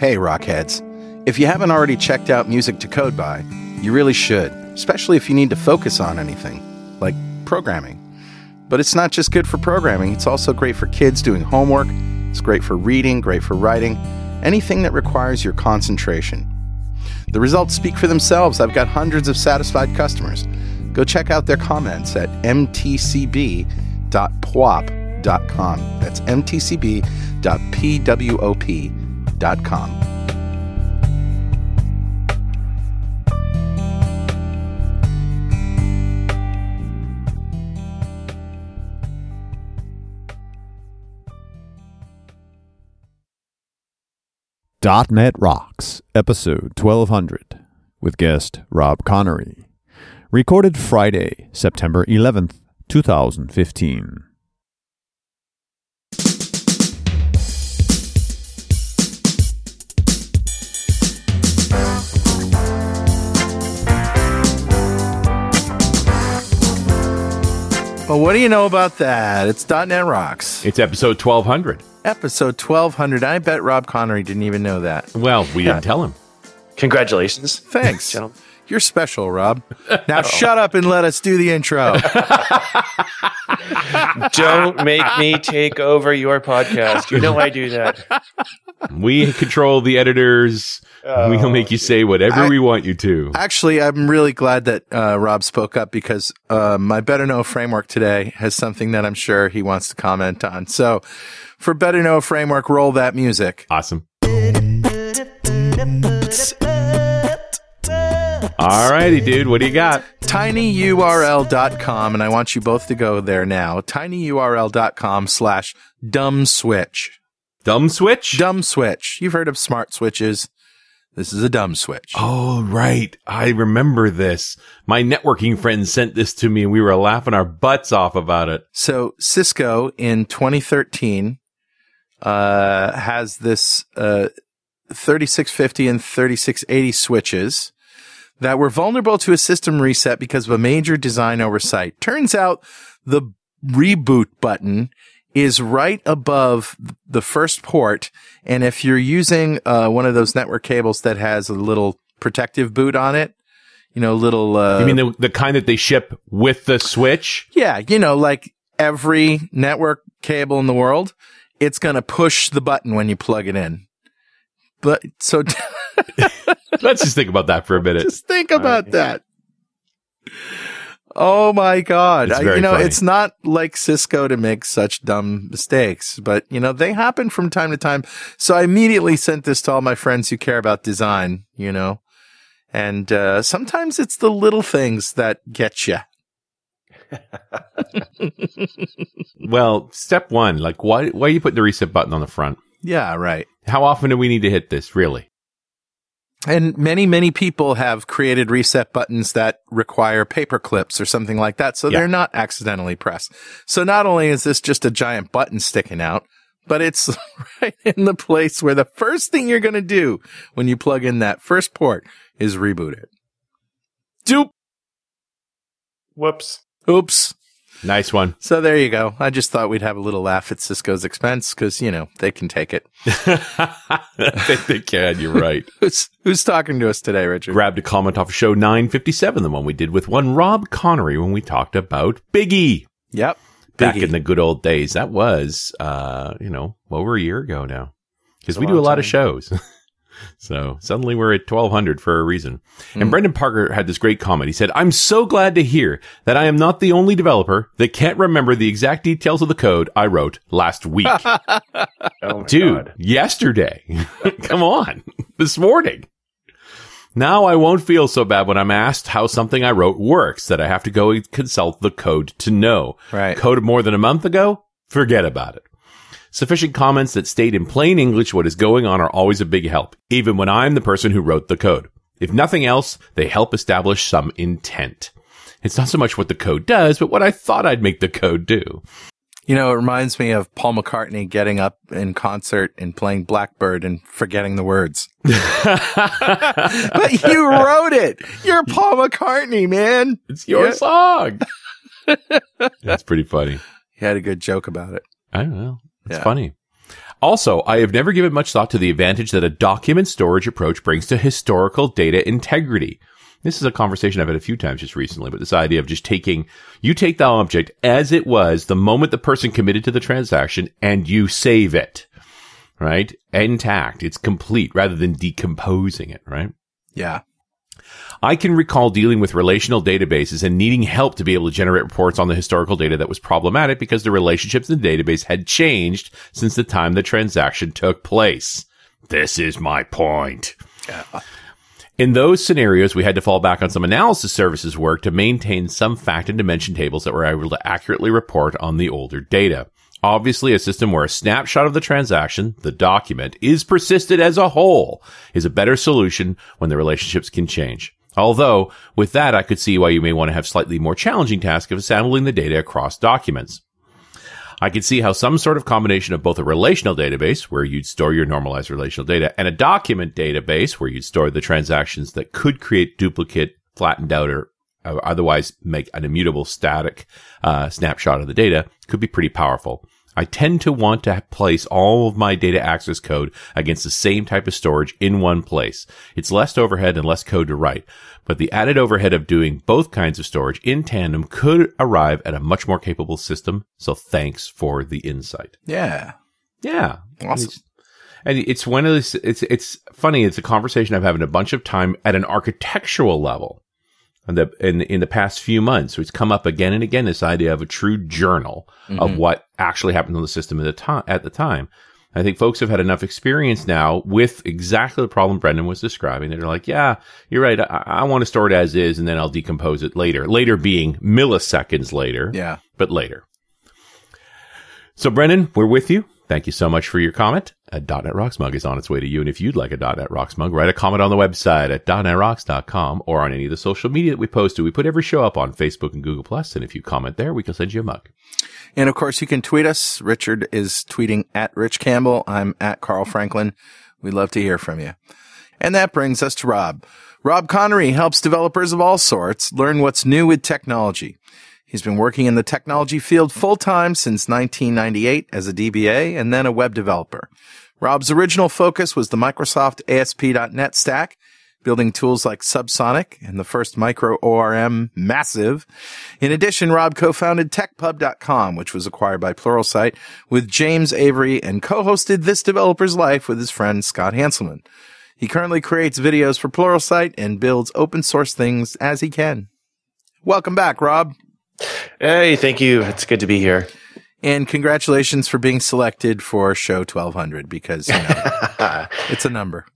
Hey, Rockheads. If you haven't already checked out Music to Code By, you really should, especially if you need to focus on anything, like programming. But it's not just good for programming, it's also great for kids doing homework, it's great for reading, great for writing, anything that requires your concentration. The results speak for themselves. I've got hundreds of satisfied customers. Go check out their comments at mtcb.pwop.com. That's mtcb.pwop.com. .NET Rocks, episode 1200, with guest Rob Conery. Recorded Friday, September 11th, 2015. Well, what do you know about that? It's .NET Rocks. It's episode 1200. Episode 1200. I bet Rob Conery didn't even know that. Well, we didn't tell him. Congratulations. Thanks. Gentlemen. You're special, Rob. Now shut up and let us do the intro. Don't make me take over your podcast. You know I do that. We control the editors. we'll make you say whatever I- we want you to. Actually, I'm really glad that uh, Rob spoke up because uh, my Better Know framework today has something that I'm sure he wants to comment on. So, for Better Know framework, roll that music. Awesome. All righty, dude. What do you got? tinyurl.com, and I want you both to go there now. tinyurl.com slash dumb switch. Dumb switch? Dumb switch. You've heard of smart switches. This is a dumb switch. Oh, right. I remember this. My networking friend sent this to me and we were laughing our butts off about it. So Cisco in 2013 uh, has this uh, 3650 and 3680 switches that were vulnerable to a system reset because of a major design oversight. Turns out the reboot button is right above the first port. And if you're using uh, one of those network cables that has a little protective boot on it, you know, little. Uh, You mean the, the kind that they ship with the switch? yeah, you know, like every network cable in the world, it's going to push the button when you plug it in. But so Let's just think about that for a minute. just think about that. Oh my God. It's I- you know, funny. it's not like Cisco to make such dumb mistakes, but you know, they happen from time to time. So I immediately sent this to all my friends who care about design, you know, and, uh, sometimes it's the little things that get you. Well, step one, like why, why are you putting the reset button on the front? Yeah, right. How often do we need to hit this, really? And many, many people have created reset buttons that require paper clips or something like that. So Yeah. they're not accidentally pressed. So not only is this just a giant button sticking out, but it's right in the place where the first thing you're going to do when you plug in that first port is reboot it. Doop. Whoops. Oops. Nice one. So there you go. I just thought we'd have a little laugh at Cisco's expense because, you know, they can take it. Think they can. You're right. Who's, who's talking to us today, Richard? Grabbed a comment off of show 957, the one we did with one Rob Conery when we talked about Biggie Yep. back Biggie. in the good old days. That was, uh, you know, over a year ago now. Because we do a lot of shows. so suddenly we're at 1200 for a reason. Hmm. And Brendan Parker had this great comment. He said, I'm so glad to hear that I am not the only developer that can't remember the exact details of the code I wrote last week. Oh Dude, God. yesterday. Come on. This morning. Now I won't feel so bad when I'm asked how something I wrote works that I have to go and consult the code to know. Right. Code more than a month ago? Forget about it. Sufficient comments that state in plain English what is going on are always a big help, even when I'm the person who wrote the code. If nothing else, they help establish some intent. It's not so much what the code does, but what I thought I'd make the code do. You know, it reminds me of Paul McCartney getting up in concert and playing Blackbird and forgetting the words. but you wrote it. You're Paul McCartney, man. It's your Yeah. song. That's pretty funny. He had a good joke about it. I don't know. It's Yeah. funny. Also, I have never given much thought to the advantage that a document storage approach brings to historical data integrity. This is a conversation I've had a few times just recently, but this idea of just taking, you take the object as it was the moment the person committed to the transaction and you save it, right? Intact. It's complete rather than decomposing it, right? Yeah. I can recall dealing with relational databases and needing help to be able to generate reports on the historical data that was problematic because the relationships in the database had changed since the time the transaction took place. This is my point. In those scenarios, we had to fall back on some analysis services work to maintain some fact and dimension tables that were able to accurately report on the older data. Obviously, a system where a snapshot of the transaction, the document, is persisted as a whole is a better solution when the relationships can change. Although, with that, I could see why you may want to have slightly more challenging task of assembling the data across documents. I could see how some sort of combination of both a relational database, where you'd store your normalized relational data, and a document database, where you'd store the transactions that could create duplicate, flattened out, or otherwise make an immutable static uh, snapshot of the data, could be pretty powerful. I tend to want to place all of my data access code against the same type of storage in one place. It's less overhead and less code to write, but the added overhead of doing both kinds of storage in tandem could arrive at a much more capable system. So thanks for the insight. Yeah. Yeah. Awesome. It's- and it's one of these, it's, it's funny. It's a conversation I've had a bunch of time at an architectural level. In the, in, in the past few months, so it's come up again and again, this idea of a true journal of mm-hmm. what actually happened on the system at the time, at the time. I think folks have had enough experience now with exactly the problem Brendan was describing. They're like, yeah, you're right. I, I want to store it as is and then I'll decompose it later. Later being milliseconds later Yeah. but later. So, Brendan, we're with you. Thank you so much for your comment. A .NET Rocks mug is on its way to you. And if you'd like a .NET Rocks mug, write a comment on the website at .NETRocks.com or on any of the social media that we post to. We put every show up on Facebook and Google Plus, And if you comment there, we can send you a mug. And of course, you can tweet us. Richard is tweeting at Rich Campbell. I'm at Carl Franklin. We'd love to hear from you. And that brings us to Rob. Rob Conery helps developers of all sorts learn what's new with technology. He's been working in the technology field full time since 1998 as a DBA and then a web developer. Rob's original focus was the Microsoft ASP.NET stack, building tools like Subsonic and the first micro ORM Massive. In addition, Rob co-founded Tekpub.com, which was acquired by Pluralsight with James Avery and co-hosted This Developer's Life with his friend Scott Hanselman. He currently creates videos for Pluralsight and builds open source things as he can. Welcome back, Rob. Hey, thank you. It's good to be here. And congratulations for being selected for show 1200 because, you know, it's a number.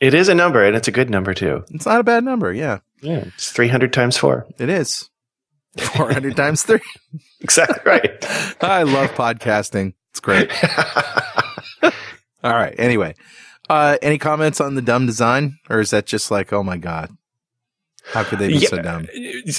it is a number, and it's a good number too. It's not a bad number. Yeah, Yeah, it's 300 times four. it is. 400 times three. Exactly right. I love podcasting. It's great. All right. Anyway, uh, any comments on the dumb design or is that just like, oh my God, how could they be so dumb?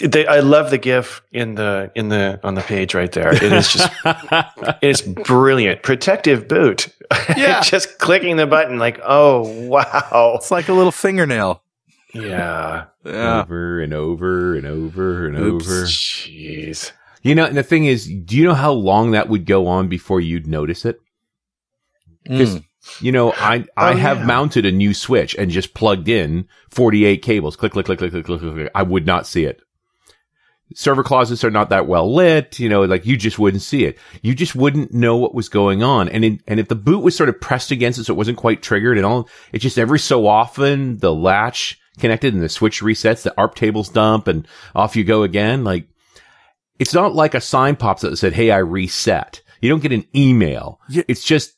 They, I love the GIF in the in the on the page right there. It is just it is brilliant. Protective boot. Yeah. just clicking the button like, oh wow. It's like a little fingernail. Yeah. Yeah. Over and over and over and Oops. over. Jeez. You know, and the thing is, do you know how long that would go on before you'd notice it? Because, hmm. You know, I, I Oh, have yeah. mounted a new switch and just plugged in 48 cables. Click, click, click, click, click, click, click. I would not see it. Server closets are not that well lit. You know, like you just wouldn't see it. You just wouldn't know what was going on. And in, and if the boot was sort of pressed against it, so it wasn't quite triggered and all, it just every so often the latch connected and the switch resets, the ARP tables dump and off you go again. Like, it's not like a sign pops up that said, Hey, I reset. You don't get an email. Yeah. It's just,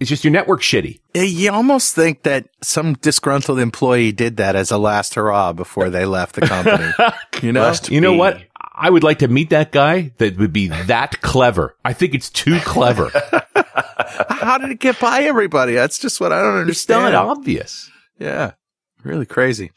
it's just your network shitty. Eh, You almost think that some disgruntled employee did that as a last hurrah before they left the company. You know? Must You know be. what? I would like to meet that guy that would be that clever. I think it's too clever. How did it get by everybody? That's just what I don't it's not understand. obvious. Yeah. Really crazy.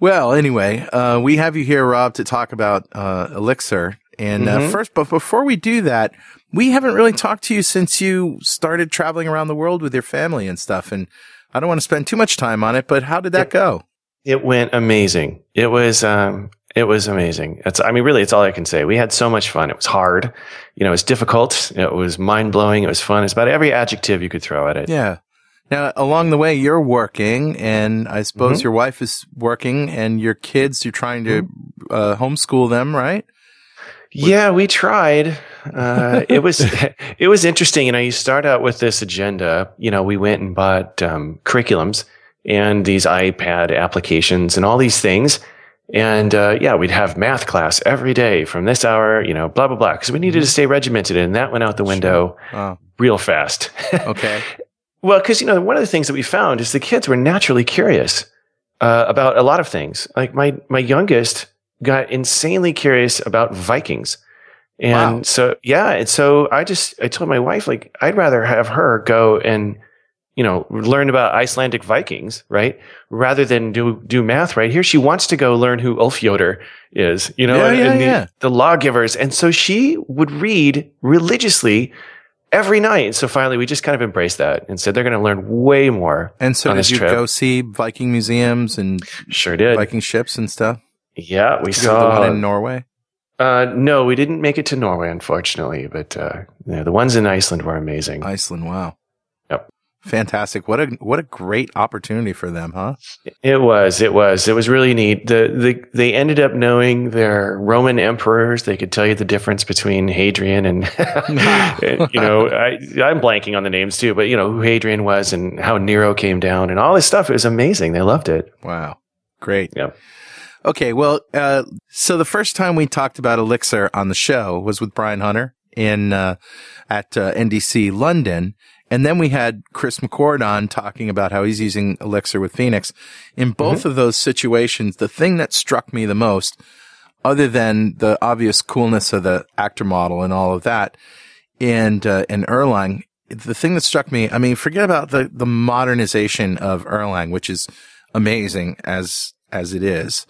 Well, anyway, uh, we have you here, Rob, to talk about, uh, Elixir. And, uh, Mhm. first, but before we do that, we haven't really talked to you since you started traveling around the world with your family and stuff. And I don't want to spend too much time on it, but how did that Yep. go? It went amazing. It was, um, It was amazing. It's, I mean, really, it's all I can say. We had so much fun. It was hard. You know, it was difficult. It was mind blowing. It was fun. It's about every adjective you could throw at it. Yeah. Now, along the way, you're working, and I suppose Mhm. your wife is working, and your kids, you're trying to uh, homeschool them, right? Yeah, we tried. Uh, it was it was interesting. You know, you start out with this agenda. You know, we went and bought um, curriculums and these iPad applications and all these things. And uh, yeah, we'd have math class every day from this hour. You know, blah blah blah, because we needed to stay regimented, and that went out the window Oh, real fast. okay. Well, because you know, one of the things that we found is the kids were naturally curious uh, about a lot of things. Like my my youngest got insanely curious about Vikings, and Wow. so yeah, and so I just I told my wife like I'd rather have her go and you know learn about Icelandic Vikings, right, rather than do do math right here. She wants to go learn who Ulfjodor is, you know, Yeah, and, yeah, and the, yeah. the lawgivers, and so she would read religiously every night. So finally, we just kind of embraced that and said they're going to learn way more. And so did you trip. go see Viking museums and Sure did. Viking ships and stuff? Yeah, we you the one in Norway? uh, no, we didn't make it to Norway, unfortunately, but uh, the ones in Iceland were amazing. Iceland. Wow. Yep. Fantastic. What a what a great opportunity for them, huh? It was, it was, it was really neat. The, the they ended up knowing their Roman emperors. They could tell you the difference between Hadrian and, and, you know, I, I'm blanking on the names too, but you know who Hadrian was and how Nero came down and all this stuff. It was amazing. They loved it. Wow. Great. Yeah. Okay. Well, uh, so the first time we talked about Elixir on the show was with Brian Hunter in, uh, at, uh, NDC London. And then we had Chris McCord on talking about how he's using Elixir with Phoenix. In both of those situations, the thing that struck me the most, other than the obvious coolness of the actor model and all of that, and, uh, and Erlang, the thing that struck me, I mean, forget about the, the modernization of Erlang, which is amazing as, as it is.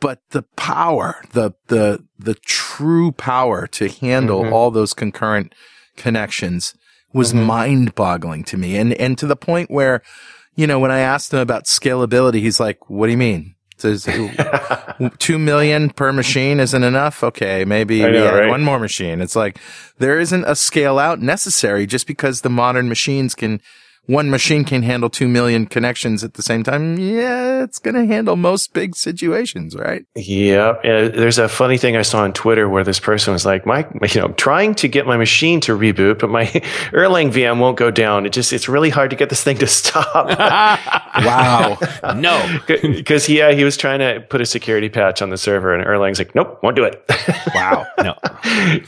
But the power, the, the, the true power to handle Mhm. all those concurrent connections was Mhm. mind boggling to me. And, and to the point where, you know, when I asked him about scalability, he's like, what do you mean? Says two million per machine isn't enough. Okay. Maybe know, yeah, right? one more machine. It's like there isn't a scale out necessary just because the modern machines can, one machine can handle two million connections at the same time. Yeah, it's going to handle most big situations, right? Yeah, uh, there's a funny thing I saw on Twitter where this person was like, "My, you know, trying to get my machine to reboot, but my Erlang VM won't go down. It just, it's really hard to get this thing to stop." Wow. no. Because yeah, he was trying to put a security patch on the server, and Erlang's like, "Nope, won't do it." wow. No.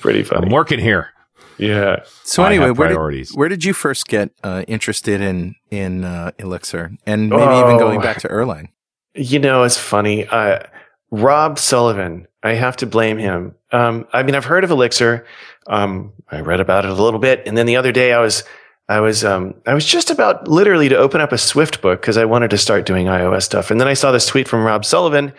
Pretty funny. I'm working here. Yeah. So anyway, where did, where did you first get uh, interested in in uh, Elixir, and maybe even going Oh. back to Erlang? You know, it's funny. Uh, Rob Sullivan, I have to blame him. Um, I mean, I've heard of Elixir. Um, I read about it a little bit, and then the other day I was, I was, um, I was just about literally to open up a Swift book because I wanted to start doing iOS stuff, and then I saw this tweet from Rob Sullivan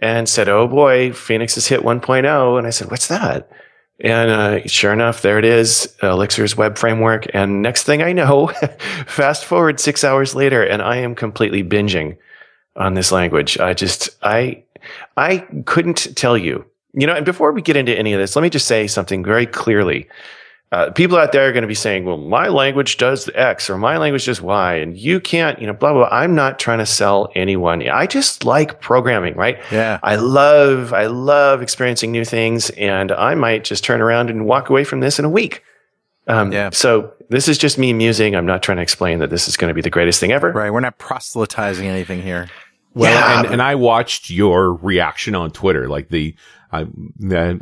and said, "Oh boy, Phoenix has hit 1.0," and I said, "What's that?" And uh, sure enough, there it is, Elixir's web framework. And next thing I know, fast forward six hours later, and I am completely binging on this language. I just, I, I couldn't tell you. You know, and before we get into any of this, let me just say something very clearly. Uh, people out there are going to be saying, well, my language does X or my language does Y, and you can't, you know, blah, blah, blah. I'm not trying to sell anyone. I just like programming, right? Yeah. I love, I love experiencing new things, and I might just turn around and walk away from this in a week. Um, Yeah. So this is just me musing. I'm not trying to explain that this is going to be the greatest thing ever. Right. We're not proselytizing anything here. Well, Yeah. and, and I watched your reaction on Twitter, like the, I,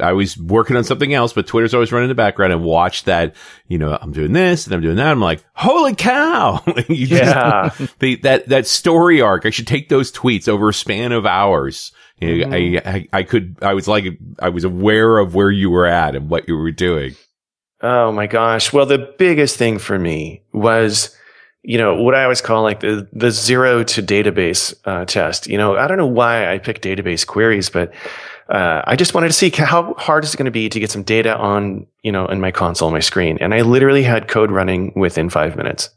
I was working on something else, but Twitter's always running in the background and watch that, you know, I'm doing this and I'm doing that. I'm like, holy cow. Yeah. just, the, that, that story arc, I should take those tweets over a span of hours. You know, I, mm-hmm. I, I could, I was like, I was aware of where you were at and what you were doing. Oh my gosh. Well, the biggest thing for me was, you know, what I always call like the, the zero to database uh, test. You know, I don't know why I picked database queries, but uh, I just wanted to see how hard is it going to be to get some data on, you know, in my console, my screen. And I literally had code running within five minutes.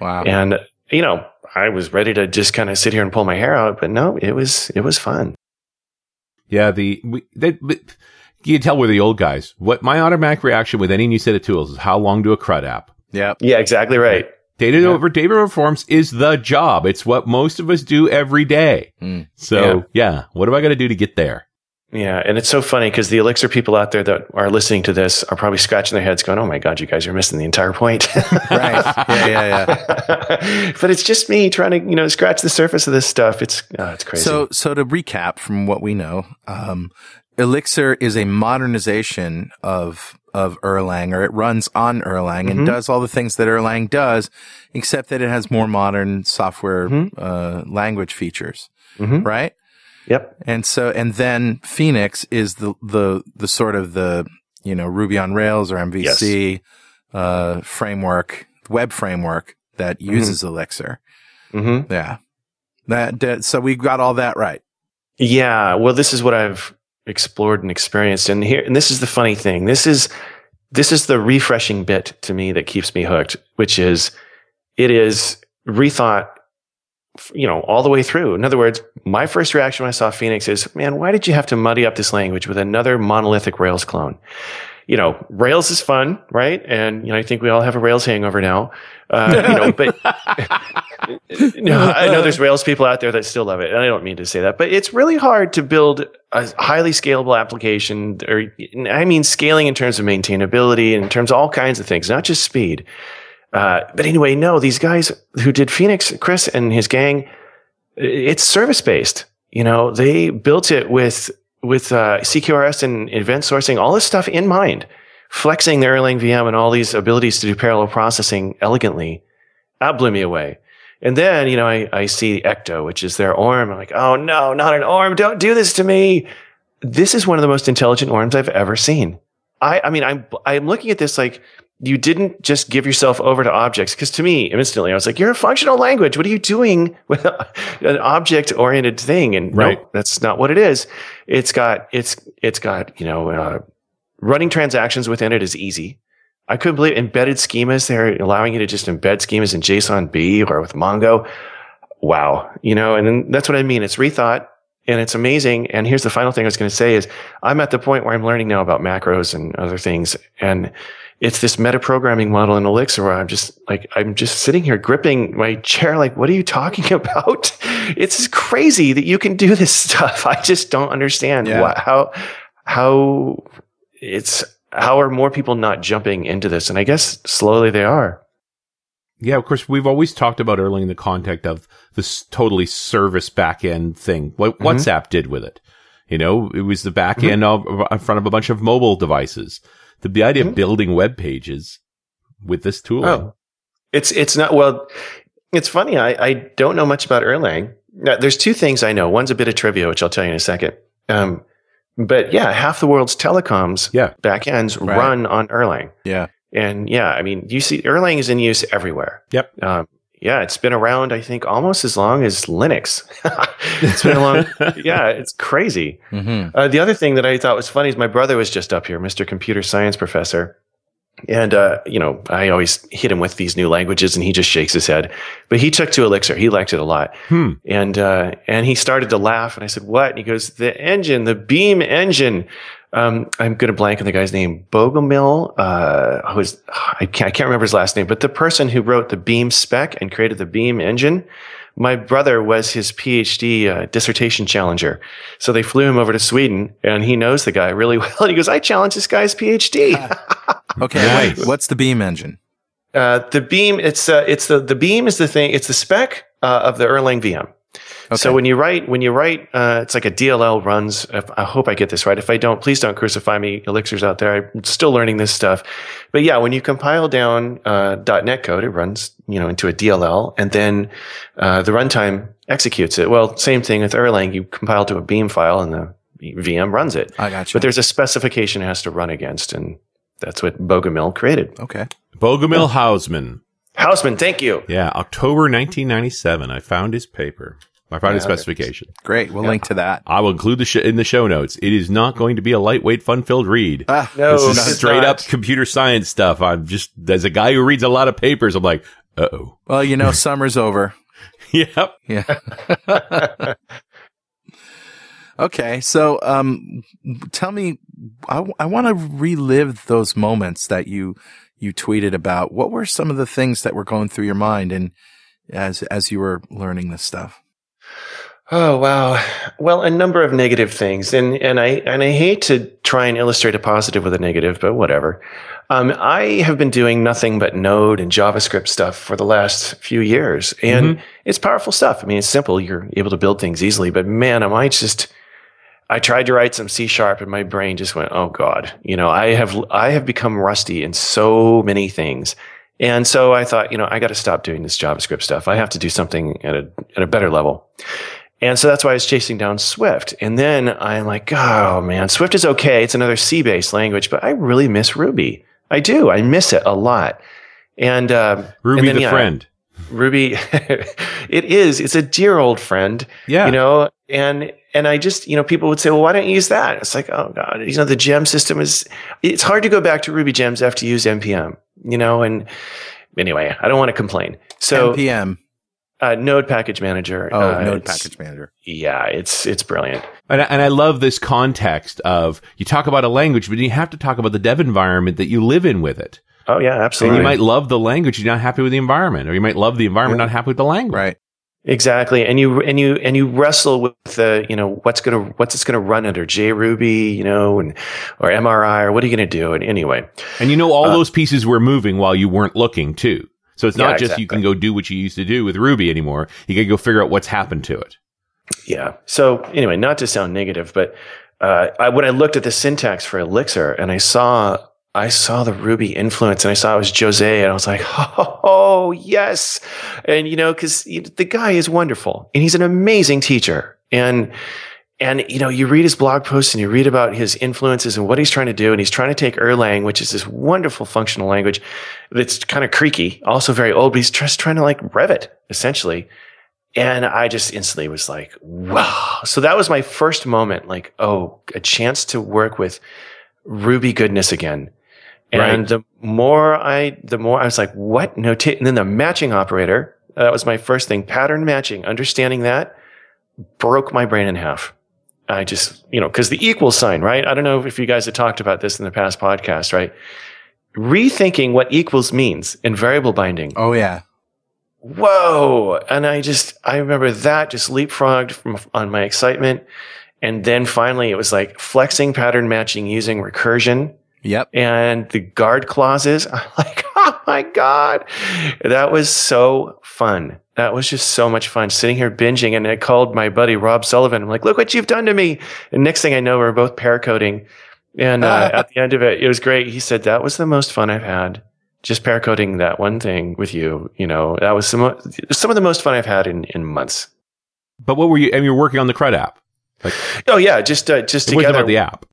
Wow. And, you know, I was ready to just kind of sit here and pull my hair out, but no, it was, it was fun. Yeah, the we, they, but you tell we're the old guys. What my automatic reaction with any new set of tools is how long do a CRUD app? Yeah, Yeah, exactly right. Data Yeah. over data over forms is the job. It's what most of us do every day. Mm. So yeah. what am I going to do to get there? Yeah, and it's so funny because the Elixir people out there that are listening to this are probably scratching their heads, going, "Oh my god, you guys are missing the entire point." Right. Yeah, yeah, yeah. but it's just me trying to, you know, scratch the surface of this stuff. It's oh, it's crazy. So, so to recap from what we know, um, Elixir is a modernization of of Erlang, or it runs on Erlang and Mhm. does all the things that Erlang does, except that it has more modern software Mhm. uh, language features, Mhm. right? Yep. And so, and then Phoenix is the the the sort of the you know Ruby on Rails or MVC uh, framework, web framework that uses Elixir. hmm Yeah, that, that so we got all that right. Yeah. Well, this is what I've explored and experienced, and here, and this is the funny thing. This is this is the refreshing bit to me that keeps me hooked, which is it is rethought. You know, all the way through. In other words, my first reaction when I saw Phoenix is, man, why did you have to muddy up this language with another monolithic Rails clone? You know, Rails is fun, right? And you know, I think we all have a Rails hangover now. Uh, you know, but no, I know there's Rails people out there that still love it, and I don't mean to say that, but it's really hard to build a highly scalable application, or I mean, scaling in terms of maintainability, in terms of all kinds of things, not just speed. Uh, but anyway, no, these guys who did Phoenix, Chris and his gang, it's service based. You know, they built it with with uh, CQRS and event sourcing, all this stuff in mind, flexing the Erlang VM and all these abilities to do parallel processing elegantly. That blew me away. And then, you know, I, I see Ecto, which is their ORM. I'm like, oh no, not an ORM. Don't do this to me. This is one of the most intelligent ORMs I've ever seen. I, I mean, I'm, I'm looking at this like you didn't just give yourself over to objects. Cause to me, instantly, I was like, you're a functional language. What are you doing with an object oriented thing? And Right. no, that's not what it is. It's got, it's, it's got, you know, uh, running transactions within it is easy. I couldn't believe embedded schemas. They're allowing you to just embed schemas in JSON B or with Mongo. Wow. You know, and then that's what I mean. It's rethought and it's amazing. And here's the final thing I was going to say is I'm at the point where I'm learning now about macros and other things. And it's this meta programming model in Elixir where I'm just like, I'm just sitting here gripping my chair. Like, what are you talking about? It's crazy that you can do this stuff. I just don't understand Yeah. why, how, how it's, how are more people not jumping into this? And I guess slowly they are. Yeah, of course, we've always talked about Erlang in the context of this totally service backend thing. What Mhm. WhatsApp did with it, you know, it was the back end of in front of a bunch of mobile devices. The, the idea Mhm. of building web pages with this tool. Oh, it's it's not well. It's funny. I I don't know much about Erlang. Now, there's two things I know. One's a bit of trivia, which I'll tell you in a second. Um, but yeah, half the world's telecoms Yeah. backends Right. run on Erlang. Yeah. And yeah, I mean, you see, Erlang is in use everywhere. Yep. Um, yeah, it's been around, I think, almost as long as Linux. it's been a long. yeah, it's crazy. hmm Uh, the other thing that I thought was funny is my brother was just up here, Mr. Computer Science Professor. And, uh, you know, I always hit him with these new languages and he just shakes his head. But he took to Elixir. He liked it a lot. Hmm. And, uh, and he started to laugh. And I said, what? And he goes, the engine, the beam engine. Um, I'm going to blank on the guy's name. Bogumil, uh, I was, I can't, I can't remember his last name, but the person who wrote the beam spec and created the beam engine, my brother was his PhD uh, dissertation challenger. So they flew him over to Sweden and he knows the guy really well. And he goes, I challenge this guy's PhD. Okay. Nice. Wait, what's the beam engine? Uh, the beam, it's, uh, it's the, the beam is the thing, it's the spec, uh, of the Erlang VM. Okay. So when you write, when you write, uh, it's like a DLL runs. If, I hope I get this right. If I don't, please don't crucify me, elixirs out there. I'm still learning this stuff. But yeah, when you compile down uh, .NET code, it runs, you know, into a DLL, and then uh, the runtime executes it. Well, same thing with Erlang. You compile to a Beam file, and the VM runs it. I got you. But there's a specification it has to run against, and that's what Bogumil created. okay. Bogumil Hausman. Hausman, thank you. Yeah, October 1997. I found his paper. I found his Yeah, specification. Great. We'll link to that. I will include the sh- in the show notes. It is not going to be a lightweight, fun-filled read. Ah, No, this is straight not. up computer science stuff. I'm just as a guy who reads a lot of papers. I'm like, uh oh. well, you know, summer's over. yep. Yeah. Okay, so um, tell me, I, I want to relive those moments that you you tweeted about. What were some of the things that were going through your mind, and as as you were learning this stuff? Oh wow. Well, a number of negative things, and and I and I hate to try and illustrate a positive with a negative, but whatever. Um, I have been doing nothing but Node and JavaScript stuff for the last few years, and mm-hmm. it's powerful stuff. I mean, it's simple; you're able to build things easily. But man, am I just I tried to write some C sharp and my brain just went, "Oh god." You know, I have I have become rusty in so many things. And so I thought, you know, I got to stop doing this JavaScript stuff. I have to do something at a at a better level. And so that's why I was chasing down Swift. And then I'm like, "Oh man, Swift is okay. It's another C-based language, but I really miss Ruby. I do. I miss it a lot." And uh, Ruby and then, the yeah, friend. Ruby, it is. It's a dear old friend. Yeah. You know, and and I just, you know, people would say, well, why don't you use that? It's like, oh God, you know, the gem system is, it's hard to go back to Ruby gems after you use NPM, you know, and anyway, I don't want to complain. So NPM. Uh, Node Package Manager. Oh, uh, Node Package Manager. Yeah, it's it's brilliant. And I, and I love this context of you talk about a language, but you have to talk about the dev environment that you live in with it. Oh yeah, absolutely. And you might love the language, you're not happy with the environment, or you might love the environment, yeah. not happy with the language. Right. Exactly, and you and you and you wrestle with the you know what's gonna what's it's gonna run under JRuby, you know, and or MRI, or what are you gonna do? And anyway, and you know all uh, those pieces were moving while you weren't looking too. So it's not yeah, just exactly. you can go do what you used to do with Ruby anymore. You got to go figure out what's happened to it. Yeah. So anyway, not to sound negative, but uh, I, when I looked at the syntax for Elixir and I saw I saw the Ruby influence and I saw it was Jose and I was like, oh, yes. And, you know, cause the guy is wonderful and he's an amazing teacher. And, and, you know, you read his blog posts and you read about his influences and what he's trying to do. And he's trying to take Erlang, which is this wonderful functional language that's kind of creaky, also very old, but he's just trying to like rev it essentially. And I just instantly was like, wow. So that was my first moment, like, oh, a chance to work with Ruby goodness again and right. the more I, the more I was like, what? No, t-? and then the matching operator. Uh, that was my first thing. Pattern matching. Understanding that broke my brain in half. I just, you know, cause the equal sign, right? I don't know if you guys have talked about this in the past podcast, right? Rethinking what equals means in variable binding. Oh, yeah. Whoa. And I just, I remember that just leapfrogged from on my excitement. And then finally it was like flexing pattern matching using recursion Yep. And the guard clauses, I'm like, oh my God. That was so fun. That was just so much fun sitting here binging. And I called my buddy Rob Sullivan. I'm like, look what you've done to me. And next thing I know, we're both pair coding. And uh, at the end of it, it was great. He said, that was the most fun I've had. Just pair coding that one thing with you. You know, that was some, some of the most fun I've had in, in months. But what were you, I mean, you're working on the CRUD app. Like, oh yeah, just, uh, just together. about the app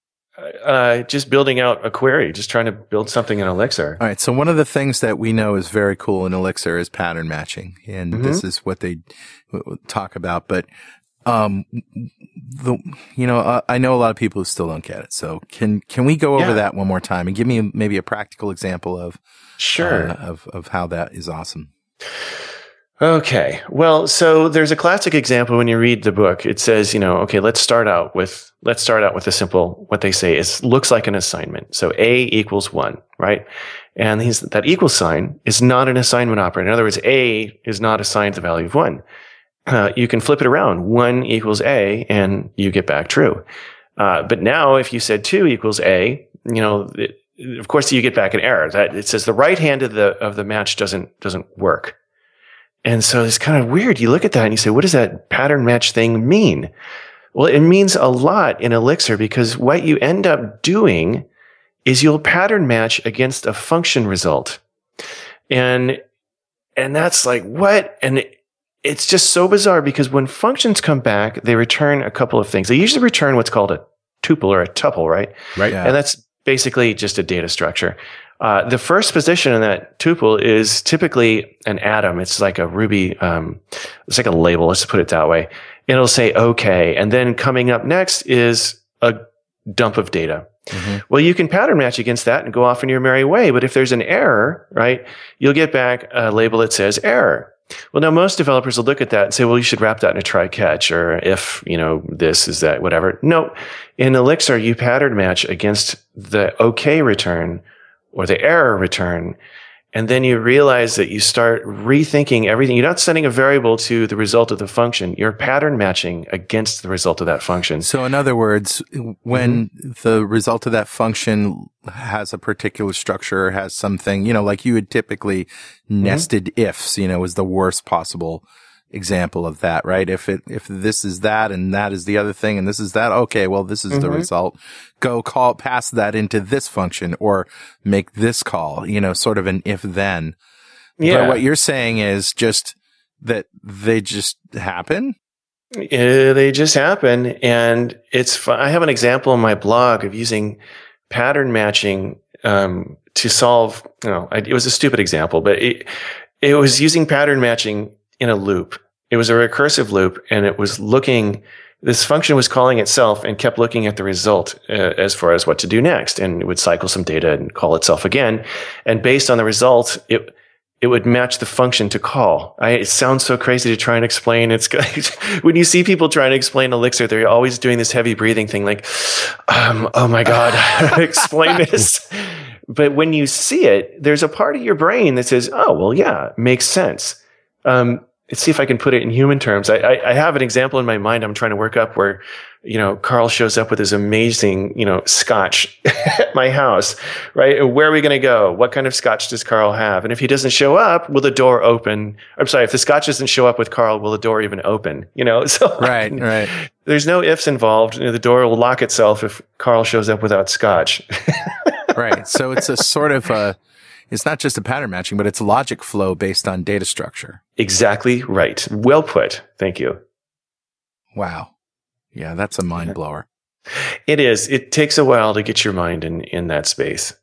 uh, just building out a query, just trying to build something in Elixir. All right. So one of the things that we know is very cool in Elixir is pattern matching, and mm-hmm. this is what they talk about. But um, the you know uh, I know a lot of people who still don't get it. So can can we go over yeah. that one more time and give me maybe a practical example of sure uh, of of how that is awesome. Okay. Well, so there's a classic example when you read the book. It says, you know, okay, let's start out with, let's start out with a simple, what they say is looks like an assignment. So A equals one, right? And that equal sign is not an assignment operator. In other words, A is not assigned the value of one. Uh, you can flip it around. One equals A and you get back true. Uh, but now if you said two equals A, you know, it, of course you get back an error that it says the right hand of the, of the match doesn't, doesn't work. And so it's kind of weird. You look at that and you say, what does that pattern match thing mean? Well, it means a lot in Elixir because what you end up doing is you'll pattern match against a function result. And, and that's like, what? And it, it's just so bizarre because when functions come back, they return a couple of things. They usually return what's called a tuple or a tuple, right? Right. Yeah. And that's basically just a data structure. Uh, the first position in that tuple is typically an atom. It's like a Ruby, um, it's like a label. Let's put it that way. It'll say OK. And then coming up next is a dump of data. Mm-hmm. Well, you can pattern match against that and go off in your merry way. But if there's an error, right, you'll get back a label that says error. Well, now most developers will look at that and say, well, you should wrap that in a try catch or if, you know, this is that, whatever. No, in Elixir, you pattern match against the OK return or the error return. And then you realize that you start rethinking everything. You're not sending a variable to the result of the function. You're pattern matching against the result of that function. So in other words, when mm-hmm. the result of that function has a particular structure or has something, you know, like you would typically mm-hmm. nested ifs, you know, is the worst possible example of that, right? If it, if this is that and that is the other thing and this is that, okay, well, this is mm-hmm. the result. Go call, pass that into this function or make this call, you know, sort of an if then. Yeah. But what you're saying is just that they just happen. They just happen. And it's fun. I have an example in my blog of using pattern matching, um, to solve, you know, it was a stupid example, but it, it was using pattern matching in a loop. It was a recursive loop and it was looking, this function was calling itself and kept looking at the result uh, as far as what to do next. And it would cycle some data and call itself again. And based on the result, it, it would match the function to call. I, it sounds so crazy to try and explain. It's when you see people trying to explain Elixir, they're always doing this heavy breathing thing, like, um, "Oh my god, explain this." But when you see it, there's a part of your brain that says, "Oh, well, yeah, makes sense." Um, let's see if I can put it in human terms. I, I, I, have an example in my mind I'm trying to work up where, you know, Carl shows up with his amazing, you know, scotch at my house, right? Where are we going to go? What kind of scotch does Carl have? And if he doesn't show up, will the door open? I'm sorry, if the scotch doesn't show up with Carl, will the door even open? You know, so right, right. There's no ifs involved. You know, the door will lock itself if Carl shows up without scotch. right. So it's a sort of a, it's not just a pattern matching, but it's logic flow based on data structure. Exactly right. Well put. Thank you. Wow. Yeah, that's a mind blower. It is. It takes a while to get your mind in, in that space.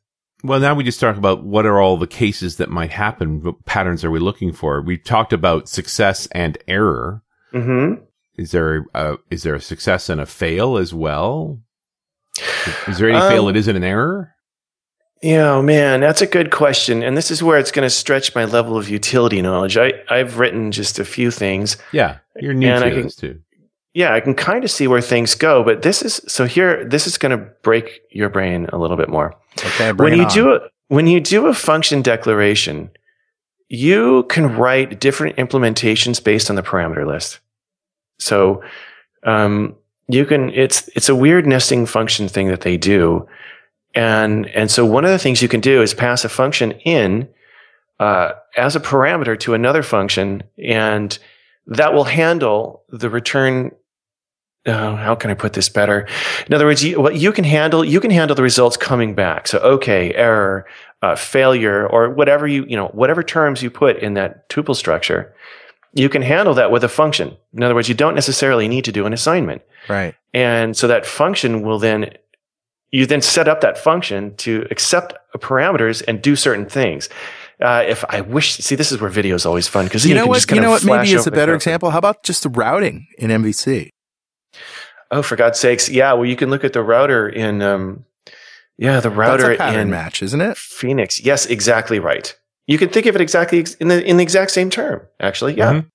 Well, now we just talk about what are all the cases that might happen. What patterns are we looking for? We talked about success and error. Mm-hmm. Is there a, is there a success and a fail as well? Is there any um, fail that isn't an error? Yeah, oh man, that's a good question. And this is where it's going to stretch my level of utility knowledge. I, I've written just a few things. Yeah, you're new to this too. Yeah, I can kind of see where things go, but this is so here. This is going to break your brain a little bit more. Okay, when you on. do a, when you do a function declaration, you can write different implementations based on the parameter list. So, um, you can. It's it's a weird nesting function thing that they do and, and so one of the things you can do is pass a function in uh, as a parameter to another function, and that will handle the return. Uh, how can I put this better? In other words, you, what you can handle, you can handle the results coming back. So, okay, error, uh, failure, or whatever you, you know, whatever terms you put in that tuple structure, you can handle that with a function. In other words, you don't necessarily need to do an assignment. Right. And so that function will then you then set up that function to accept parameters and do certain things. Uh, if I wish, see, this is where video is always fun because you, know you what, you know what, maybe it's a better example. How about just the routing in MVC? Oh, for God's sakes, yeah. Well, you can look at the router in, um, yeah, the router in match, isn't it? Phoenix. Yes, exactly right. You can think of it exactly in the in the exact same term. Actually, yeah. Mm-hmm.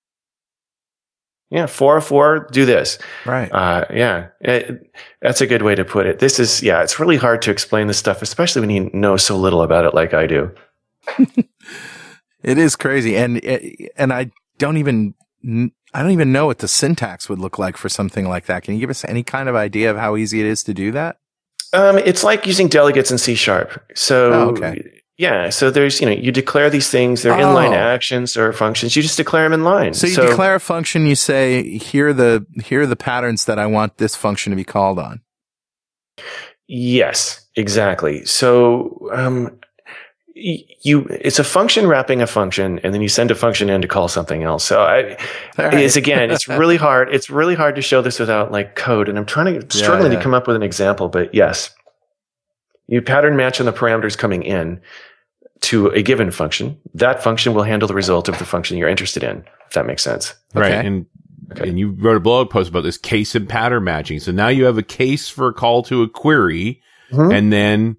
Yeah, four four, do this. Right. Uh, yeah, it, that's a good way to put it. This is, yeah, it's really hard to explain this stuff, especially when you know so little about it like I do. it is crazy. And, and I don't even, I don't even know what the syntax would look like for something like that. Can you give us any kind of idea of how easy it is to do that? Um, it's like using delegates in C sharp. So, oh, okay. Yeah. So there's, you know, you declare these things, they're oh. inline actions or functions. You just declare them in line. So you so, declare a function, you say, here are the, here are the patterns that I want this function to be called on. Yes, exactly. So, um, you it's a function wrapping a function and then you send a function in to call something else so i right. it's again it's really hard it's really hard to show this without like code and i'm trying to struggling yeah, yeah. to come up with an example but yes you pattern match on the parameters coming in to a given function. That function will handle the result of the function you're interested in, if that makes sense. Right. Okay. And Okay. And you wrote a blog post about this case and pattern matching. So now you have a case for a call to a query mm-hmm. and then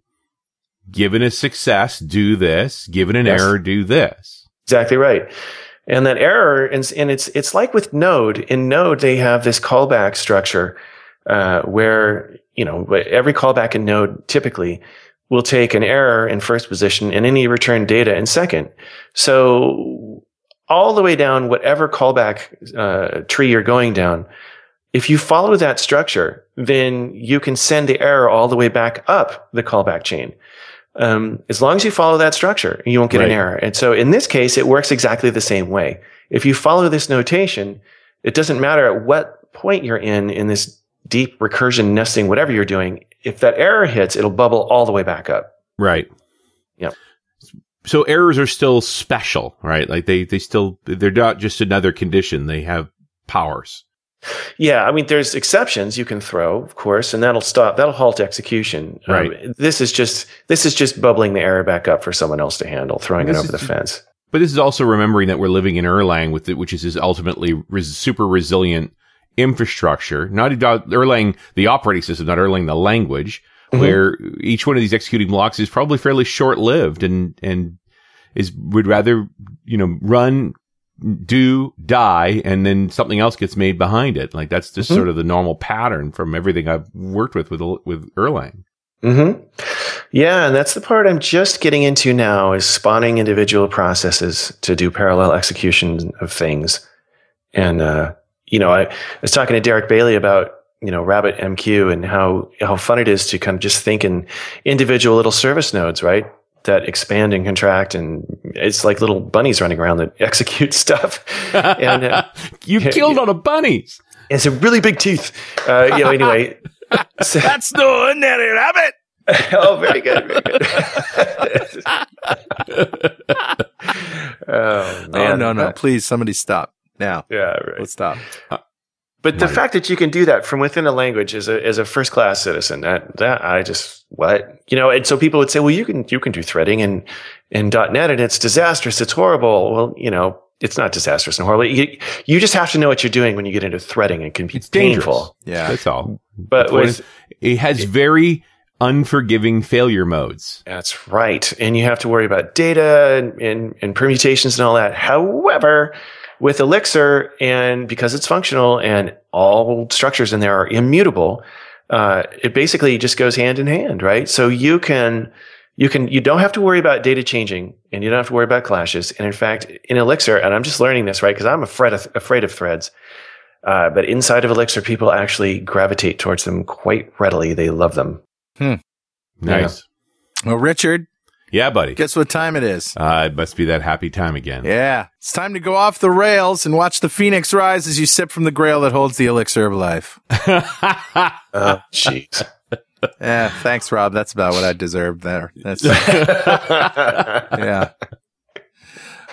given a success, do this, given an yes. error, do this. Exactly right. And that error, and, and it's it's like with Node. In Node, they have this callback structure uh, where you know every callback in Node typically will take an error in first position and any return data in second. So all the way down whatever callback uh, tree you're going down, if you follow that structure, then you can send the error all the way back up the callback chain. Um, as long as you follow that structure, you won't get Right. an error. And so in this case, it works exactly the same way. If you follow this notation, it doesn't matter at what point you're in, in this deep recursion nesting, whatever you're doing. If that error hits, it'll bubble all the way back up. Right. Yeah. So errors are still special, right? Like they, they still, they're not just another condition. They have powers. Yeah, I mean, there's exceptions you can throw, of course, and that'll stop. That'll halt execution. Um, Right. this is just this is just bubbling the error back up for someone else to handle, throwing it over the is- fence. But this is also remembering that we're living in Erlang with it, which is ultimately res- super resilient infrastructure. Not Erlang, the operating system, not Erlang, the language, Mhm. where each one of these executing blocks is probably fairly short lived and, and is, would rather, you know, run, do, die, and then something else gets made behind it. Like that's just Mhm. sort of the normal pattern from everything I've worked with, with, with Erlang. hmm Yeah, and that's the part I'm just getting into now is spawning individual processes to do parallel execution of things. And uh, you know, I, I was talking to Derick Bailey about you know Rabbit MQ and how how fun it is to kind of just think in individual little service nodes, right? That expand and contract, and it's like little bunnies running around that execute stuff. And, uh, you killed yeah. all the bunnies. It's a really big teeth. Uh, you know, anyway. So- That's the ordinary rabbit. oh, very good, very good. oh man, oh no, no! Please, somebody stop now. Yeah, right. Let's stop. Uh, but the Right. fact that you can do that from within a language as a as a first class citizen, that that I just what you know, and so people would say, well, you can you can do threading in in .NET, and it's disastrous, it's horrible. Well, you know, it's not disastrous and horrible. You, you just have to know what you're doing when you get into threading. It can be It's dangerous. Yeah. That's all. But That's with It has very unforgiving failure modes. That's right. And you have to worry about data and, and, and permutations and all that. However, with Elixir, and because it's functional and all structures in there are immutable, uh, it basically just goes hand in hand, right? So you can, you can, you don't have to worry about data changing and you don't have to worry about clashes. And in fact, in Elixir, and I'm just learning this, right? Because I'm afraid of, afraid of threads. Uh, but inside of Elixir, people actually gravitate towards them quite readily. They love them. hmm. Nice. Well, Richard, Yeah, buddy. guess what time it is? Uh, it must be that happy time again. Yeah, it's time to go off the rails and watch the phoenix rise as you sip from the grail that holds the elixir of life. Oh, jeez. Yeah, thanks, Rob. That's about what I deserved there. That's yeah.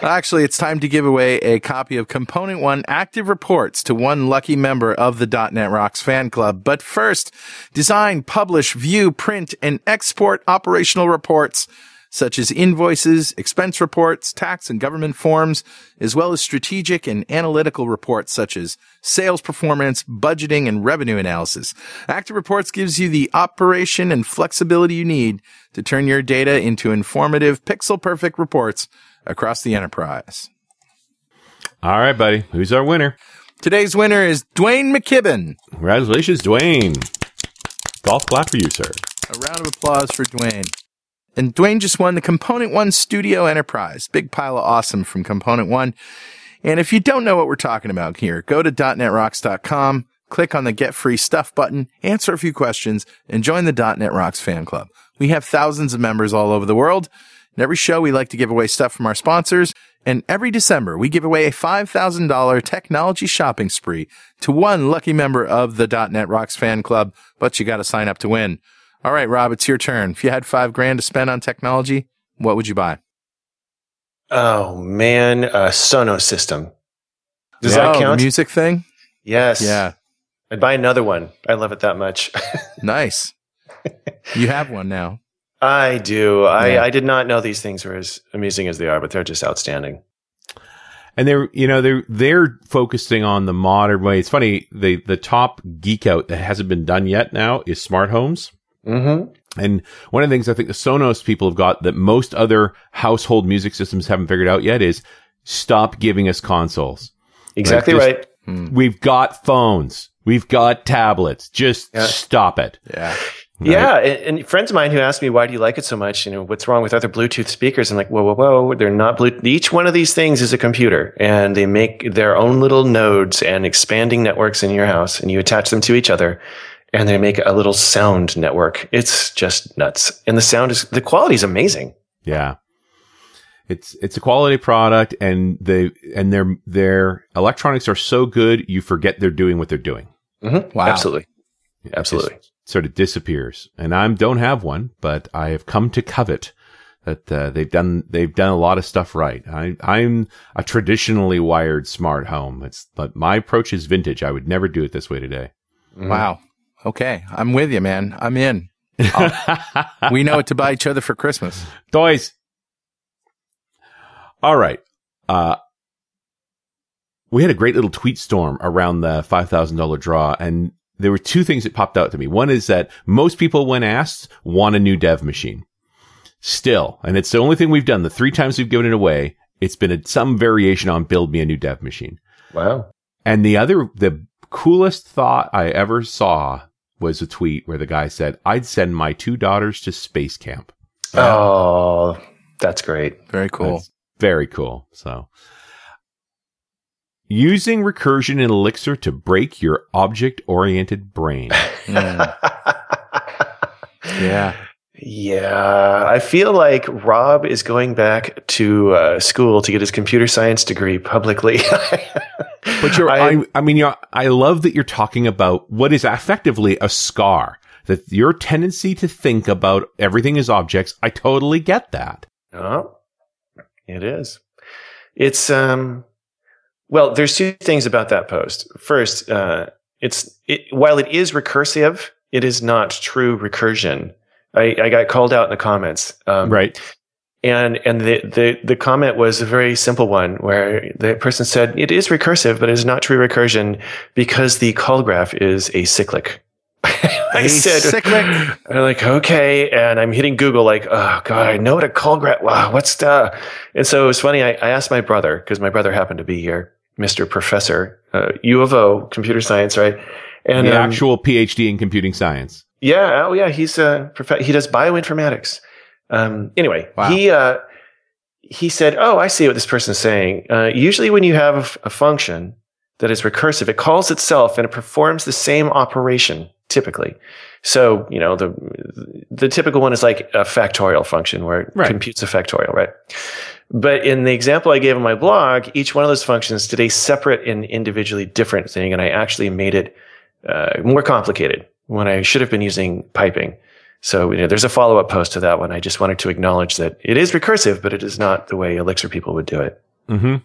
Actually, it's time to give away a copy of Component One Active Reports to one lucky member of the .NET Rocks fan club. But first, design, publish, view, print, and export operational reports such as invoices, expense reports, tax and government forms, as well as strategic and analytical reports such as sales performance, budgeting, and revenue analysis. Active Reports gives you the operation and flexibility you need to turn your data into informative, pixel perfect reports across the enterprise. All right, buddy. Who's our winner? Today's winner is Dwayne McKibben. Congratulations, Dwayne. Golf clap for you, sir. A round of applause for Dwayne. And Dwayne just won the Component One Studio Enterprise. Big pile of awesome from Component One. And if you don't know what we're talking about here, go to .netrocks.com, click on the Get Free Stuff button, answer a few questions, and join the .NET Rocks fan club. We have thousands of members all over the world. In every show, we like to give away stuff from our sponsors. And every December, we give away a $5,000 technology shopping spree to one lucky member of the .NET Rocks fan club, but you got to sign up to win. All right, Rob, it's your turn. If you had five grand to spend on technology, what would you buy? Oh man, a Sonos system. Does Oh, that the count? music thing? yes. Yeah. I'd buy another one. I love it that much. Nice. you have one now. I do. I, Yeah. I did not know these things were as amusing as they are, but they're just outstanding. And they're, you know, they're, they're focusing on the modern way. It's funny. The, the top geek out that hasn't been done yet now is smart homes. Mm-hmm. And one of the things I think the Sonos people have got that most other household music systems haven't figured out yet is stop giving us consoles. Exactly just- right. We've got phones. We've got tablets. Just Yeah. stop it. Yeah. Right? Yeah, and, and friends of mine who asked me why do you like it so much? You know, what's wrong with other Bluetooth speakers? I'm like, whoa, whoa, whoa! They're not Bluetooth. Each one of these things is a computer, and they make their own little nodes and expanding networks in your house, and you attach them to each other, and they make a little sound network. It's just nuts, and the sound is the quality is amazing. Yeah. It's it's a quality product and they and their their electronics are so good you forget they're doing what they're doing. Mm-hmm. Wow. Absolutely, It absolutely. just sort of disappears. And I don't have one, but I have come to covet that uh, they've done they've done a lot of stuff right. I I'm a traditionally wired smart home. It's but my approach is vintage. I would never do it this way today. Wow. Okay. I'm with you, man. I'm in. We know what to buy each other for Christmas. Toys. All right. Uh, we had a great little tweet storm around the $5,000 draw and there were two things that popped out to me. One is that most people, when asked, want a new dev machine. Still, and it's the only thing we've done. The three times we've given it away, it's been a, some variation on build me a new dev machine. Wow. And the other, the coolest thought I ever saw was a tweet where the guy said, I'd send my two daughters to space camp. Oh, that's great. Very cool. That's very cool. So, using recursion in Elixir to break your object oriented brain. Mm. Yeah. Yeah, I feel like Rob is going back to uh, school to get his computer science degree publicly. But you're, I- I, I mean, you're, I love that you're talking about what is effectively a scar. That your tendency to think about everything as objects, I totally get that. Oh, it is. It's um. Well, there's two things about that post. First, uh, it's it, while it is recursive, it is not true recursion. I, I got called out in the comments. Um, right. And and the, the the comment was a very simple one where the person said it is recursive, but it is not true recursion because the call graph is acyclic. I said, Acyclic. I'm like, okay. And I'm hitting Google, like, oh God, I know what a call graph. Wow, what's the? And so it was funny. I, I asked my brother because my brother happened to be here, Mr. Professor, uh, U of O, computer science, right? And the um, actual PhD in computing science. Yeah, oh yeah, he's a prof- he does bioinformatics. Um, anyway, Wow. he uh, he said, "Oh, I see what this person is saying. Uh, usually, when you have a function that is recursive, it calls itself and it performs the same operation typically. So, you know, the the typical one is like a factorial function where it Right. computes a factorial, right? But in the example I gave in my blog, each one of those functions did a separate and individually different thing, and I actually made it uh, more complicated when I should have been using piping. So you know, there's a follow up post to that one. I just wanted to acknowledge that it is recursive, but it is not the way Elixir people would do it. hmm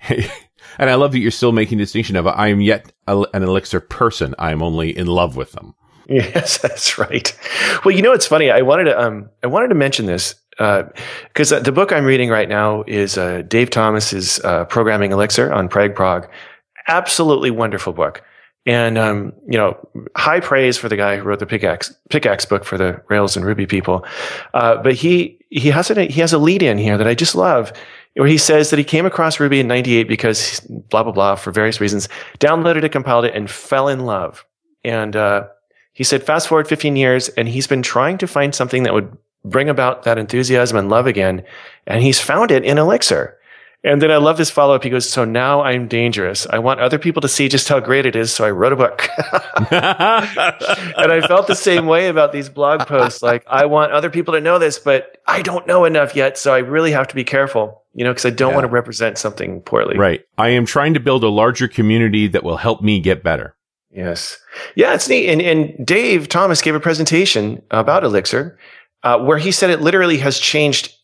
and I love that you're still making the distinction of I am yet a, an Elixir person. I am only in love with them. Yes, that's right. Well, you know, it's funny. I wanted to, um, I wanted to mention this, uh, cause uh, the book I'm reading right now is, uh, Dave Thomas's, uh, Programming Elixir on Prag Prog. Absolutely wonderful book. And, um, you know, high praise for the guy who wrote the pickaxe, pickaxe book for the Rails and Ruby people. Uh, but he, he has a, he has a lead in here that I just love where he says that he came across Ruby in 98 because blah, blah, blah, for various reasons, downloaded it, compiled it, and fell in love. And, uh, he said, fast forward 15 years, and he's been trying to find something that would bring about that enthusiasm and love again. And he's found it in Elixir. And then I love this follow up. He goes, So now I'm dangerous. I want other people to see just how great it is. So I wrote a book. and I felt the same way about these blog posts. Like, I want other people to know this, but I don't know enough yet. So I really have to be careful, you know, because I don't Yeah. want to represent something poorly. right. I am trying to build a larger community that will help me get better. Yes. Yeah, it's neat. And, and Dave Thomas gave a presentation about Elixir uh, where he said it literally has changed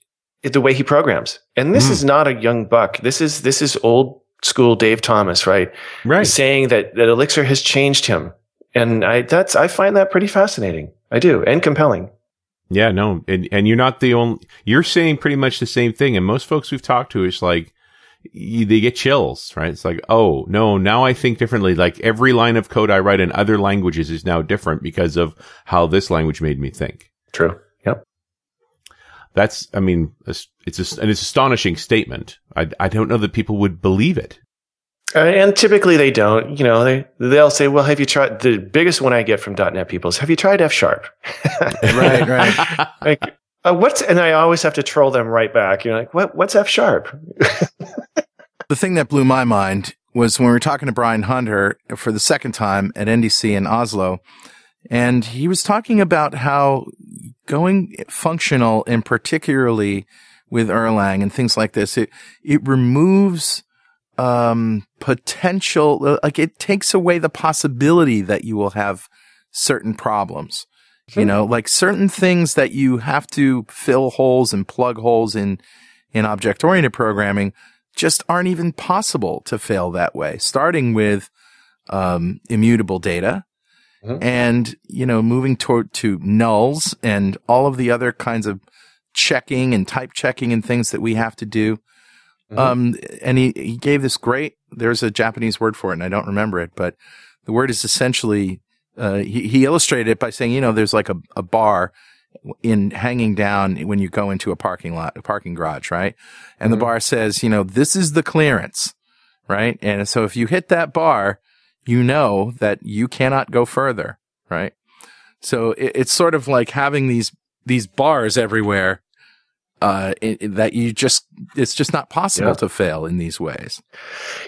the way he programs. And this Mm. is not a young buck. This is this is old school Dave Thomas, right? Right. Saying that that Elixir has changed him. And I that's I find that pretty fascinating. I do, and compelling. Yeah, no, and and you're not the only. You're saying pretty much the same thing, and most folks we've talked to is like they get chills, right? It's like, oh no, now I think differently. Like every line of code I write in other languages is now different because of how this language made me think. True. Yep. That's, I mean, it's, it's a, an astonishing statement. I, I don't know that people would believe it. Uh, and typically they don't. You know, they they'll say, "Well, have you tried?" The biggest one I get from .NET people is, "Have you tried F sharp?" right, right. like, uh, what's? And I always have to troll them right back. You're like, "What? What's F sharp?" the thing that blew my mind was when we were talking to Brian Hunter for the second time at NDC in Oslo, and he was talking about how going functional and particularly with Erlang and things like this, it it removes um, potential, uh, like it takes away the possibility that you will have certain problems. You know, like certain things that you have to fill holes and plug holes in, in object oriented programming just aren't even possible to fail that way, starting with, um, immutable data. Mm-hmm. And, you know, moving toward to nulls and all of the other kinds of checking and type checking and things that we have to do. Mm-hmm. Um, and he, he gave this great, there's a Japanese word for it and I don't remember it, but the word is essentially, uh, he, he illustrated it by saying, you know, there's like a, a bar in hanging down when you go into a parking lot, a parking garage, right? And mm-hmm. the bar says, you know, this is the clearance, right? And so if you hit that bar, you know that you cannot go further, right? So it, it's sort of like having these, these bars everywhere uh, it, that you just it's just not possible yeah. to fail in these ways.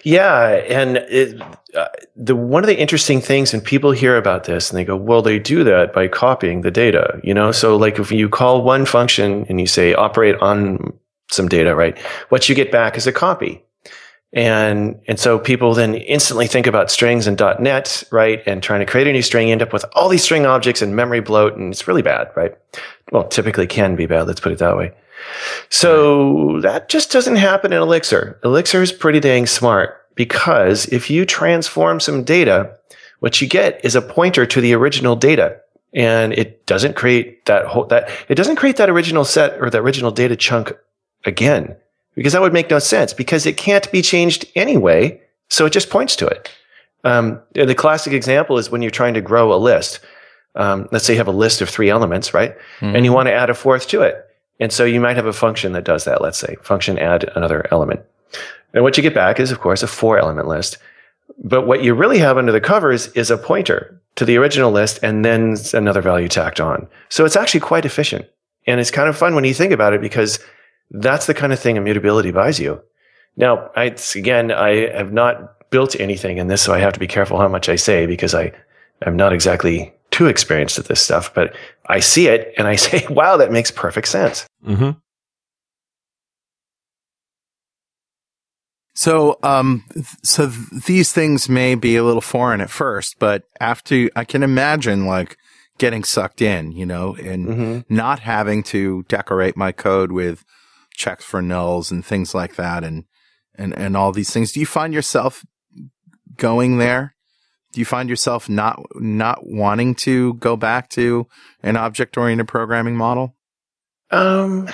Yeah, and it, uh, the one of the interesting things, and people hear about this and they go, "Well, they do that by copying the data." You know, so like if you call one function and you say operate on some data, right? What you get back is a copy. And, and so people then instantly think about strings and .NET, right? And trying to create a new string, end up with all these string objects and memory bloat, and it's really bad, right? Well, typically can be bad. Let's put it that way. So that just doesn't happen in Elixir. Elixir is pretty dang smart because if you transform some data, what you get is a pointer to the original data. And it doesn't create that whole, that, it doesn't create that original set or the original data chunk again, because that would make no sense because it can't be changed anyway. So it just points to it. Um, the classic example is when you're trying to grow a list. Um, let's say you have a list of three elements, right? Mm-hmm. And you want to add a fourth to it. And so you might have a function that does that. Let's say function add another element. And what you get back is, of course, a four element list. But what you really have under the covers is a pointer to the original list and then another value tacked on. So it's actually quite efficient. And it's kind of fun when you think about it because that's the kind of thing immutability buys you. Now, I, again, I have not built anything in this, so I have to be careful how much I say because I am not exactly too experienced at this stuff, but I see it and I say, wow, that makes perfect sense. Mm-hmm. So, um, so th- these things may be a little foreign at first, but after I can imagine like getting sucked in, you know, and mm-hmm. not having to decorate my code with checks for nulls and things like that, and and and all these things. Do you find yourself going there? do you find yourself not not wanting to go back to an object oriented programming model? Um,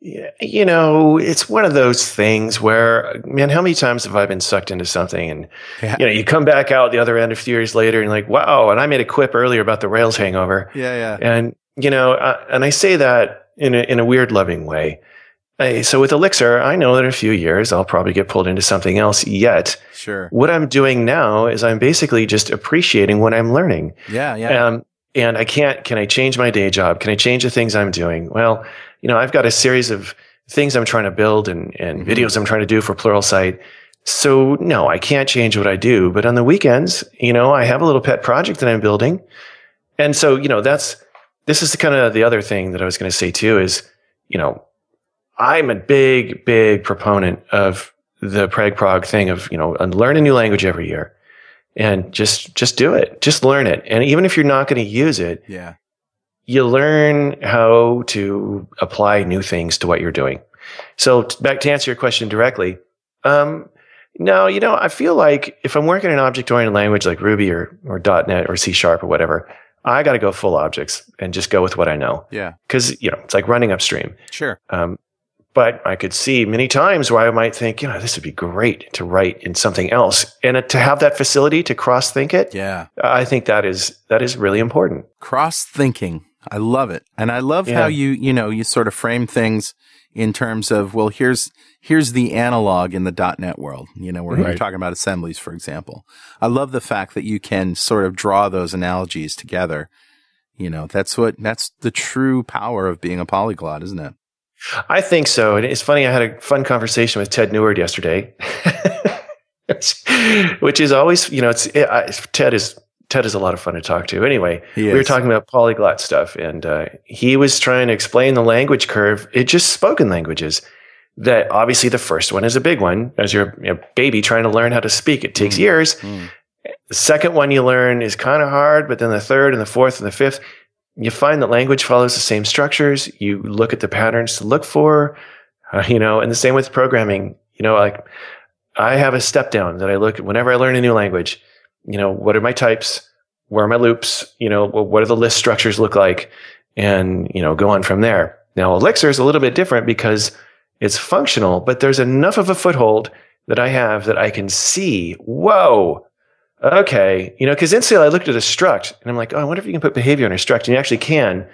yeah, you know, it's one of those things where, man, how many times have I been sucked into something and, yeah. you know, you come back out the other end a few years later and like, wow, and I made a quip earlier about the Rails hangover. Yeah, yeah. And, you know, uh, and I say that in a, in a weird loving way. Hey, so with Elixir, I know that in a few years I'll probably get pulled into something else yet. Sure. What I'm doing now is I'm basically just appreciating what I'm learning. Yeah, yeah. Um, and I can't, can I change my day job? Can I change the things I'm doing? Well, you know, I've got a series of things I'm trying to build and, and mm-hmm. videos I'm trying to do for Pluralsight. So no, I can't change what I do. But on the weekends, you know, I have a little pet project that I'm building. And so, you know, that's, this is the kind of the other thing that I was going to say too is, you know, I'm a big, big proponent of the Prag Prog thing of, you know, learn a new language every year and just, just do it. Just learn it. And even if you're not going to use it, yeah, you learn how to apply new things to what you're doing. So back to answer your question directly. Um, no, you know, I feel like if I'm working in an object oriented language like Ruby or, or .NET or C sharp or whatever, I got to go full objects and just go with what I know. Yeah. Cause, you know, it's like running upstream. Sure. Um, but I could see many times where I might think, you know, this would be great to write in something else, and to have that facility to cross think it. Yeah, I think that is that is really important. Cross thinking. I love it. And I love Yeah. how you, you know, you sort of frame things in terms of, well, here's, here's the analog in the .NET world, you know, Right. talking about assemblies, for example. I love the fact that you can sort of draw those analogies together. You know, that's what, that's the true power of being a polyglot, isn't it? I think so. And it's funny, I had a fun conversation with Ted Neward yesterday, which, is always, you know, it's, it, I, Ted is, Ted is a lot of fun to talk to. Anyway, we were talking about polyglot stuff and uh, he was trying to explain the language curve. It just spoken languages that obviously the first one is a big one as you're a baby trying to learn how to speak. It takes Mm. years. Mm. The second one you learn is kind of hard, but then the third and the fourth and the fifth, you find that language follows the same structures. You look at the patterns to look for, uh, you know, and the same with programming. You know, like I have a step down that I look at whenever I learn a new language. You know, what are my types? Where are my loops? You know, what do the list structures look like? And, you know, go on from there. Now, Elixir is a little bit different because it's functional, but there's enough of a foothold that I have that I can see, whoa, okay. You know, because instantly I looked at a struct and I'm like, oh, I wonder if you can put behavior in a struct. And you actually can.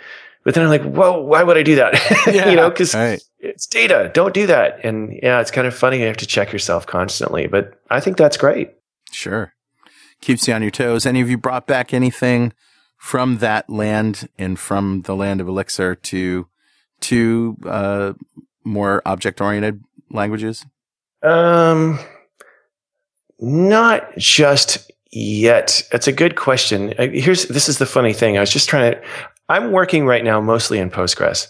But then I'm like, whoa, why would I do that? Yeah, you know, because right. it's data. Don't do that. And yeah, it's kind of funny. You have to check yourself constantly. But I think that's great. Sure. Keeps you on your toes. Any of you brought back anything from that land and from the land of Elixir to, to, uh, more object oriented languages? Um, not just yet. That's a good question. Uh, Here's this is the funny thing. I was just trying to. I'm working right now mostly in Postgres.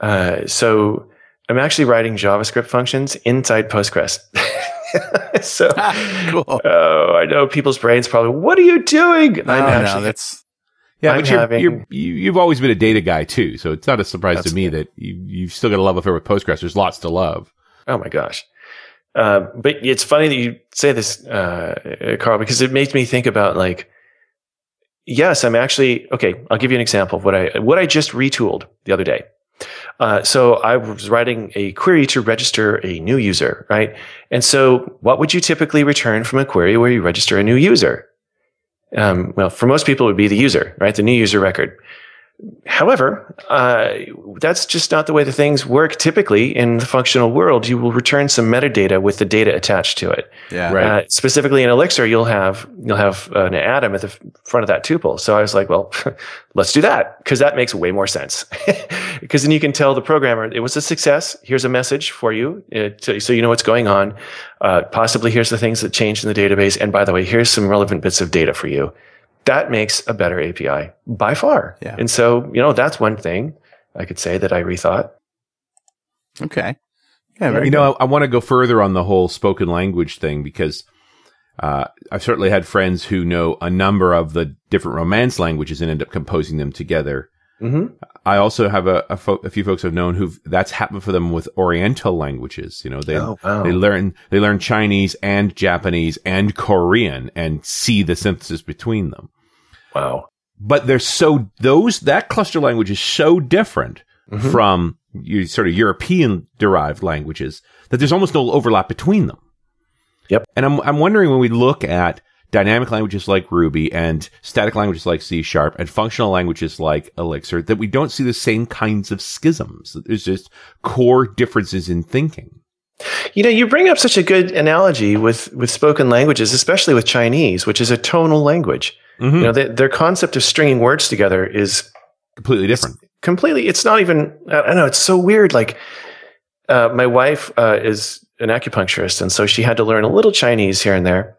Uh, so I'm actually writing JavaScript functions inside Postgres. so, cool. oh, I know people's brains probably. What are you doing? No, I'm no, actually. that's, Yeah, I'm but you're, having- you're, you, you've always been a data guy too, so it's not a surprise to me that you, you've still got a love affair with Postgres. There's lots to love. Oh my gosh. Uh, but it's funny that you say this, uh, Carl, because it makes me think about like, yes, I'm actually, okay, I'll give you an example of what I, what I just retooled the other day. Uh, so I was writing a query to register a new user, right? And so what would you typically return from a query where you register a new user? Um, well, for most people, it would be the user, right? The new user record. However, uh, that's just not the way the things work. Typically, in the functional world, you will return some metadata with the data attached to it. yeah. Right. Uh, specifically in Elixir, you'll have you'll have an atom at the front of that tuple. So I was like, well, let's do that because that makes way more sense. Because then you can tell the programmer it was a success. Here's a message for you, uh, to, so you know what's going on. Uh, possibly here's the things that changed in the database, and by the way, here's some relevant bits of data for you. That makes a better API by far. Yeah. And so you know that's one thing I could say that I rethought. Okay. Yeah. Very you know, I, I want to go further on the whole spoken language thing because uh, I've certainly had friends who know a number of the different Romance languages and end up composing them together. Hmm I also have a, a, fo- a few folks I've known who that's happened for them with Oriental languages. You know, they Oh wow. they learn they learn Chinese and Japanese and Korean and see the synthesis between them. wow. But they're so those that cluster language is so different Mhm. from you sort of European derived languages that there's almost no overlap between them. Yep. And I'm I'm wondering when we look at dynamic languages like Ruby and static languages like C sharp and functional languages like Elixir that we don't see the same kinds of schisms. There's just core differences in thinking. You know, you bring up such a good analogy with, with spoken languages, especially with Chinese, which is a tonal language. Mhm. You know, they, their concept of stringing words together is Completely different. completely, it's not even, I don't know, it's so weird. Like, uh, my wife uh, is an acupuncturist, and so she had to learn a little Chinese here and there.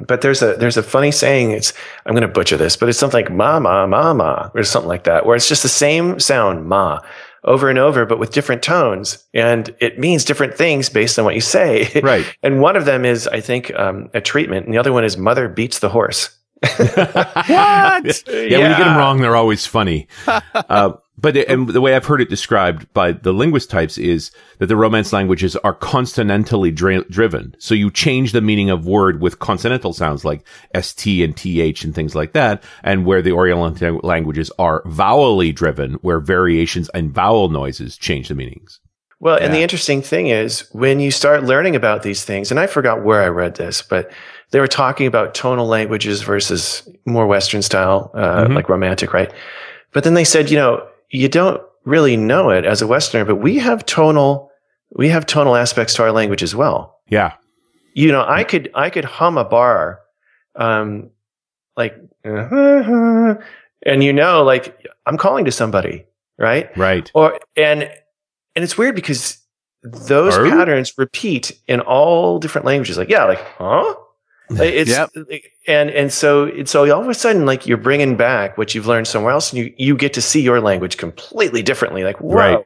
But there's a there's a funny saying. It's I'm going to butcher this, but it's something like ma ma ma ma or something like that, where it's just the same sound ma over and over, but with different tones, and it means different things based on what you say. Right. And one of them is, I think, um, a treatment, and the other one is mother beats the horse. What? Yeah, when you get them wrong, they're always funny. uh, but the, and the way I've heard it described by the linguist types is that the Romance languages are consonantally dri- driven. So you change the meaning of word with consonantal sounds like st and th and things like that. And where the Oriental languages are vowelly driven, where variations and vowel noises change the meanings. Well, and the interesting thing is when you start learning about these things, and I forgot where I read this, but they were talking about tonal languages versus more Western style, uh, Mhm. like romantic, right? but then they said, you know, you don't really know it as a Westerner, but we have tonal, we have tonal aspects to our language as well. Yeah. You know, I could, I could hum a bar, um, like, and you know, like I'm calling to somebody, right? Right. Or, and, and it's weird because those Oh? patterns repeat in all different languages. Like, yeah, like, huh? Like, It's Yep. Uh, and and so and so all of a sudden, like you're bringing back what you've learned somewhere else, and you you get to see your language completely differently. Like, whoa, Right.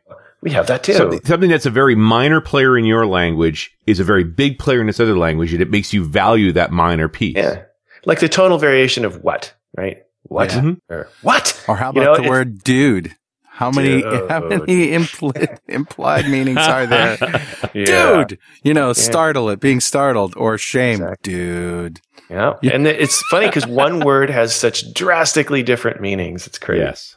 we have that too. Something, something that's a very minor player in your language is a very big player in this other language, and it makes you value that minor piece. yeah, like the tonal variation of what, right? What Yeah. Mm-hmm. or what? Or how You about know, the word dude? How many how many impl- implied meanings are there? Yeah. Dude, you know, startle it, being startled, or shame, Exactly. dude. Yeah, Yeah. and it's funny because one word has such drastically different meanings. It's crazy. Yes.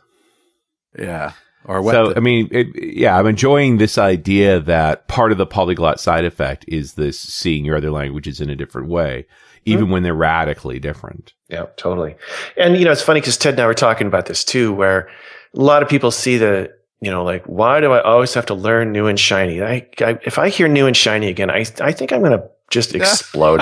Yeah. Or what? So, the- I mean, it, yeah, I'm enjoying this idea that part of the polyglot side effect is this seeing your other languages in a different way, hmm. even when they're radically different. Yeah, totally. And you know, it's funny because Ted and I were talking about this too, where a lot of people see the, you know, like, why do I always have to learn new and shiny? I, I if I hear new and shiny again, I, I think I'm going to just explode.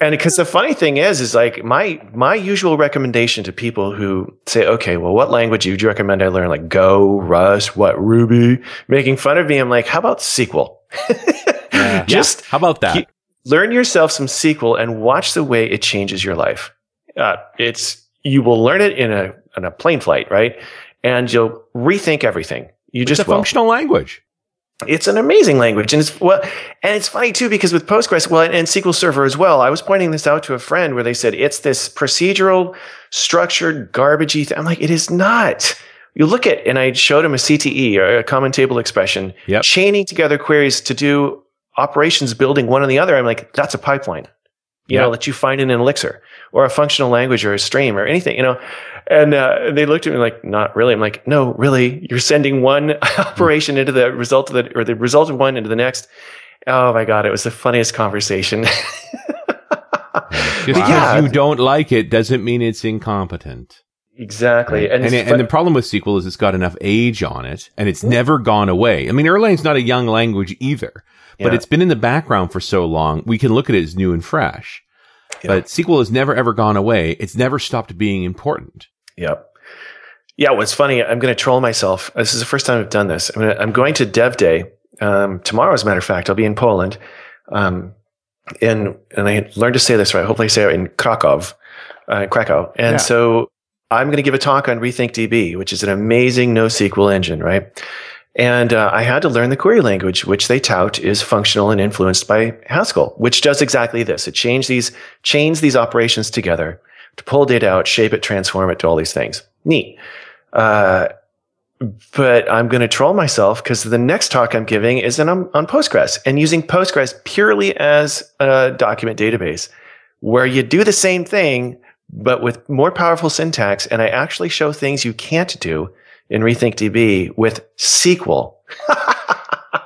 and because the funny thing is, is like my my usual recommendation to people who say, okay, well, what language would you recommend I learn? Like Go, Rust, what Ruby? Making fun of me, I'm like, how about SQL? Just Yeah. How about that? He- learn yourself some SQL and watch the way it changes your life. Uh, it's you will learn it in a in a plane flight, right? And you'll rethink everything. You it's just a will. functional language. It's an amazing language, and it's well, and it's funny too because with Postgres, well, and, and SQL Server as well. I was pointing this out to a friend where they said it's this procedural, structured, garbagey. Thing. I'm like, it is not. You look at, and I showed him a CTE or a common table expression, Yep. chaining together queries to do operations, building one on the other. I'm like, that's a pipeline, you Yeah. know, that you find in an Elixir or a functional language or a stream or anything, you know. And uh, they looked at me like, not really. I'm like, no, really. You're sending one operation into the result of the, or the result of one into the next. Oh my God. It was the funniest conversation. Just because Yeah. you don't like it doesn't mean it's incompetent. exactly. And, it's it- and the problem with SQL is it's got enough age on it and it's never gone away. I mean, Erlang's not a young language either, but Yeah. it's been in the background for so long, we can look at it as new and fresh. But SQL has never ever gone away. It's never stopped being important. Yep. Yeah, what's funny, I'm going to troll myself. This is the first time I've done this. I'm, gonna, I'm going to Dev Day um, tomorrow, as a matter of fact. I'll be in Poland. Um, and, and I learned to say this right. Hopefully, I say it in Krakow, uh, Krakow. And Yeah. so I'm going to give a talk on RethinkDB, which is an amazing NoSQL engine, right? And uh, I had to learn the query language, which they tout is functional and influenced by Haskell, which does exactly this. It chains these, chains these operations together to pull data out, shape it, transform it to all these things. Neat. Uh, but I'm going to troll myself because the next talk I'm giving is on, on Postgres and using Postgres purely as a document database where you do the same thing, but with more powerful syntax. And I actually show things you can't do in RethinkDB with SQL.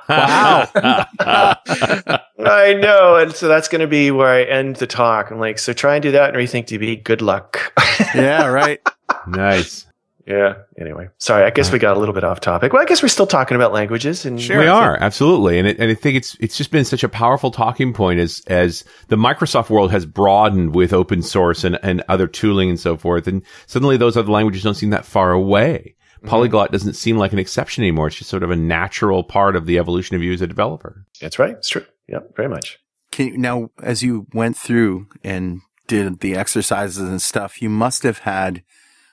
Wow. I know. And so that's going to be where I end the talk. I'm like, so try and do that in RethinkDB. Good luck. yeah, right. nice. yeah. Anyway, sorry. I guess we got a little bit off topic. Well, I guess we're still talking about languages and Sure. we are absolutely, and it, and I think it's it's just been such a powerful talking point as as the Microsoft world has broadened with open source and and other tooling and so forth, and suddenly those other languages don't seem that far away. Polyglot doesn't seem like an exception anymore. It's just sort of a natural part of the evolution of you as a developer. That's right. It's true. Yep. Very much. Can you, now, as you went through and did the exercises and stuff, you must have had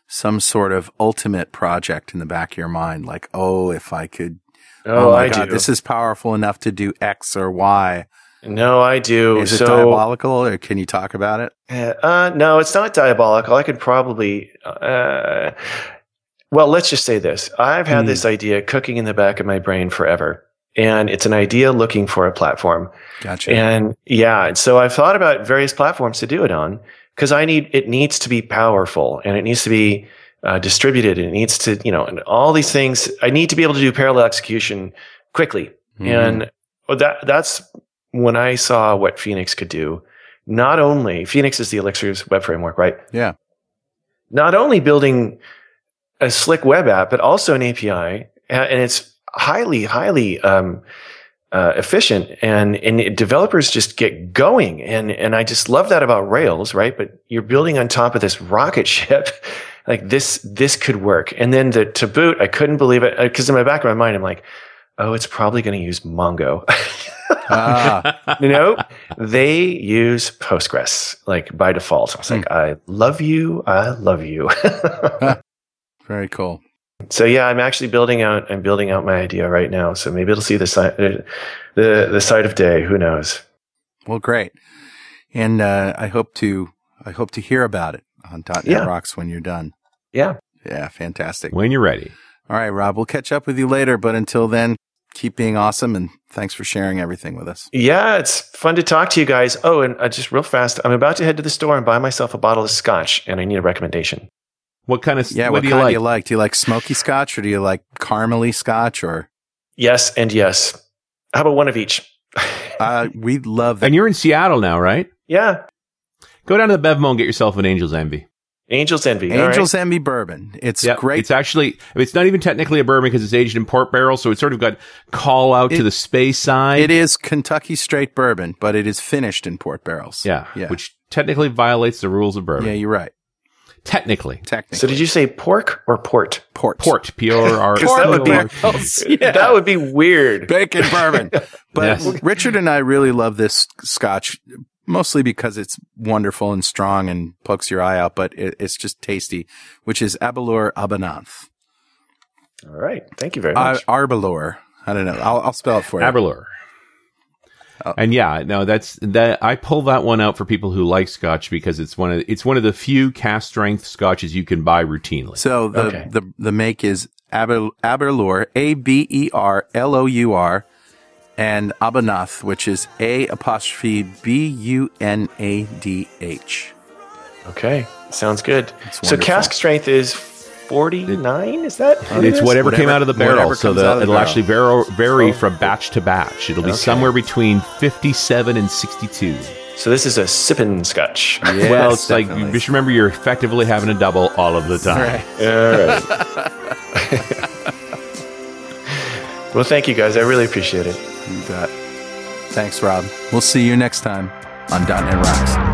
some sort of ultimate project in the back of your mind, like, oh, if I could, Oh, my I God, do. this is powerful enough to do X or Y. no, I do. Is it diabolical, or can you talk about it? Uh, no, it's not diabolical. I could probably, uh, well, let's just say this. I've had Hmm. this idea cooking in the back of my brain forever. And it's an idea looking for a platform. Gotcha. And yeah, and so I've thought about various platforms to do it on because I need, it needs to be powerful and it needs to be uh, distributed and it needs to, you know, and all these things. I need to be able to do parallel execution quickly. Mhm. And that that's when I saw what Phoenix could do. Not only Phoenix is the Elixir's web framework, right? Yeah. Not only building a slick web app, but also an API, and it's highly, highly um, uh, efficient, and and developers just get going, and and I just love that about Rails, right? But you're building on top of this rocket ship. Like this, this could work. And then the, to boot, I couldn't believe it because in my back of my mind, I'm like, oh, it's probably going to use Mongo. ah. you know, they use Postgres like by default. I was like, mm. I love you. I love you. Very cool. So yeah, I'm actually building out. I'm building out my idea right now. So maybe it'll see the side, uh, the the sight of day. Who knows? Well, great. And uh, I hope to I hope to hear about it on .NET yeah. Rocks when you're done. Yeah. Yeah. Fantastic. When you're ready. All right, Rob. We'll catch up with you later. But until then, keep being awesome and thanks for sharing everything with us. Yeah, it's fun to talk to you guys. Oh, and uh, just real fast, I'm about to head to the store and buy myself a bottle of scotch, and I need a recommendation. What kind of yeah? What, what do, you like? do you like? Do you like smoky scotch or do you like caramely scotch or? Yes and yes. How about one of each? uh, we love that. And you're in Seattle now, right? Yeah. Go down to the Bevmo and get yourself an Angel's Envy. Angel's Envy. Angel's right. Envy bourbon. It's yep. great. It's actually, it's not even technically a bourbon because it's aged in port barrels. So it's sort of got call out it, to the Speyside. It is Kentucky straight bourbon, but it is finished in port barrels. Yeah. yeah. Which technically violates the rules of bourbon. Yeah, you're right. Technically. Technically. So did you say pork or port? Port. Port. P O R. That would be, yeah. that would be weird. Bacon bourbon. But yes. Richard and I really love this scotch mostly because it's wonderful and strong and pokes your eye out, but it, it's just tasty, which is Aberlour A'bunadh. All right. Thank you very much. Uh, Arbalor. I don't know. I'll, I'll spell it for you. Aberlour. Oh. And yeah, no, that's that. I pull that one out for people who like Scotch because it's one of it's one of the few cask strength Scotches you can buy routinely. So the okay. the, the make is Aber, Aberlour, A B E R L O U R, and A'bunadh, which is A apostrophe B U N A D H. Okay, sounds good. So cask strength is 49 is that it's whatever, whatever, came out of the barrel so the, it'll actually vary, vary oh. from batch to batch it'll be okay. somewhere between 57 and 62 so this is a sipping scotch yes, well it's definitely. like just remember you're effectively having a double all of the time right. all right well thank you guys i really appreciate it you bet. Thanks, Rob. We'll see you next time on .NET Rocks.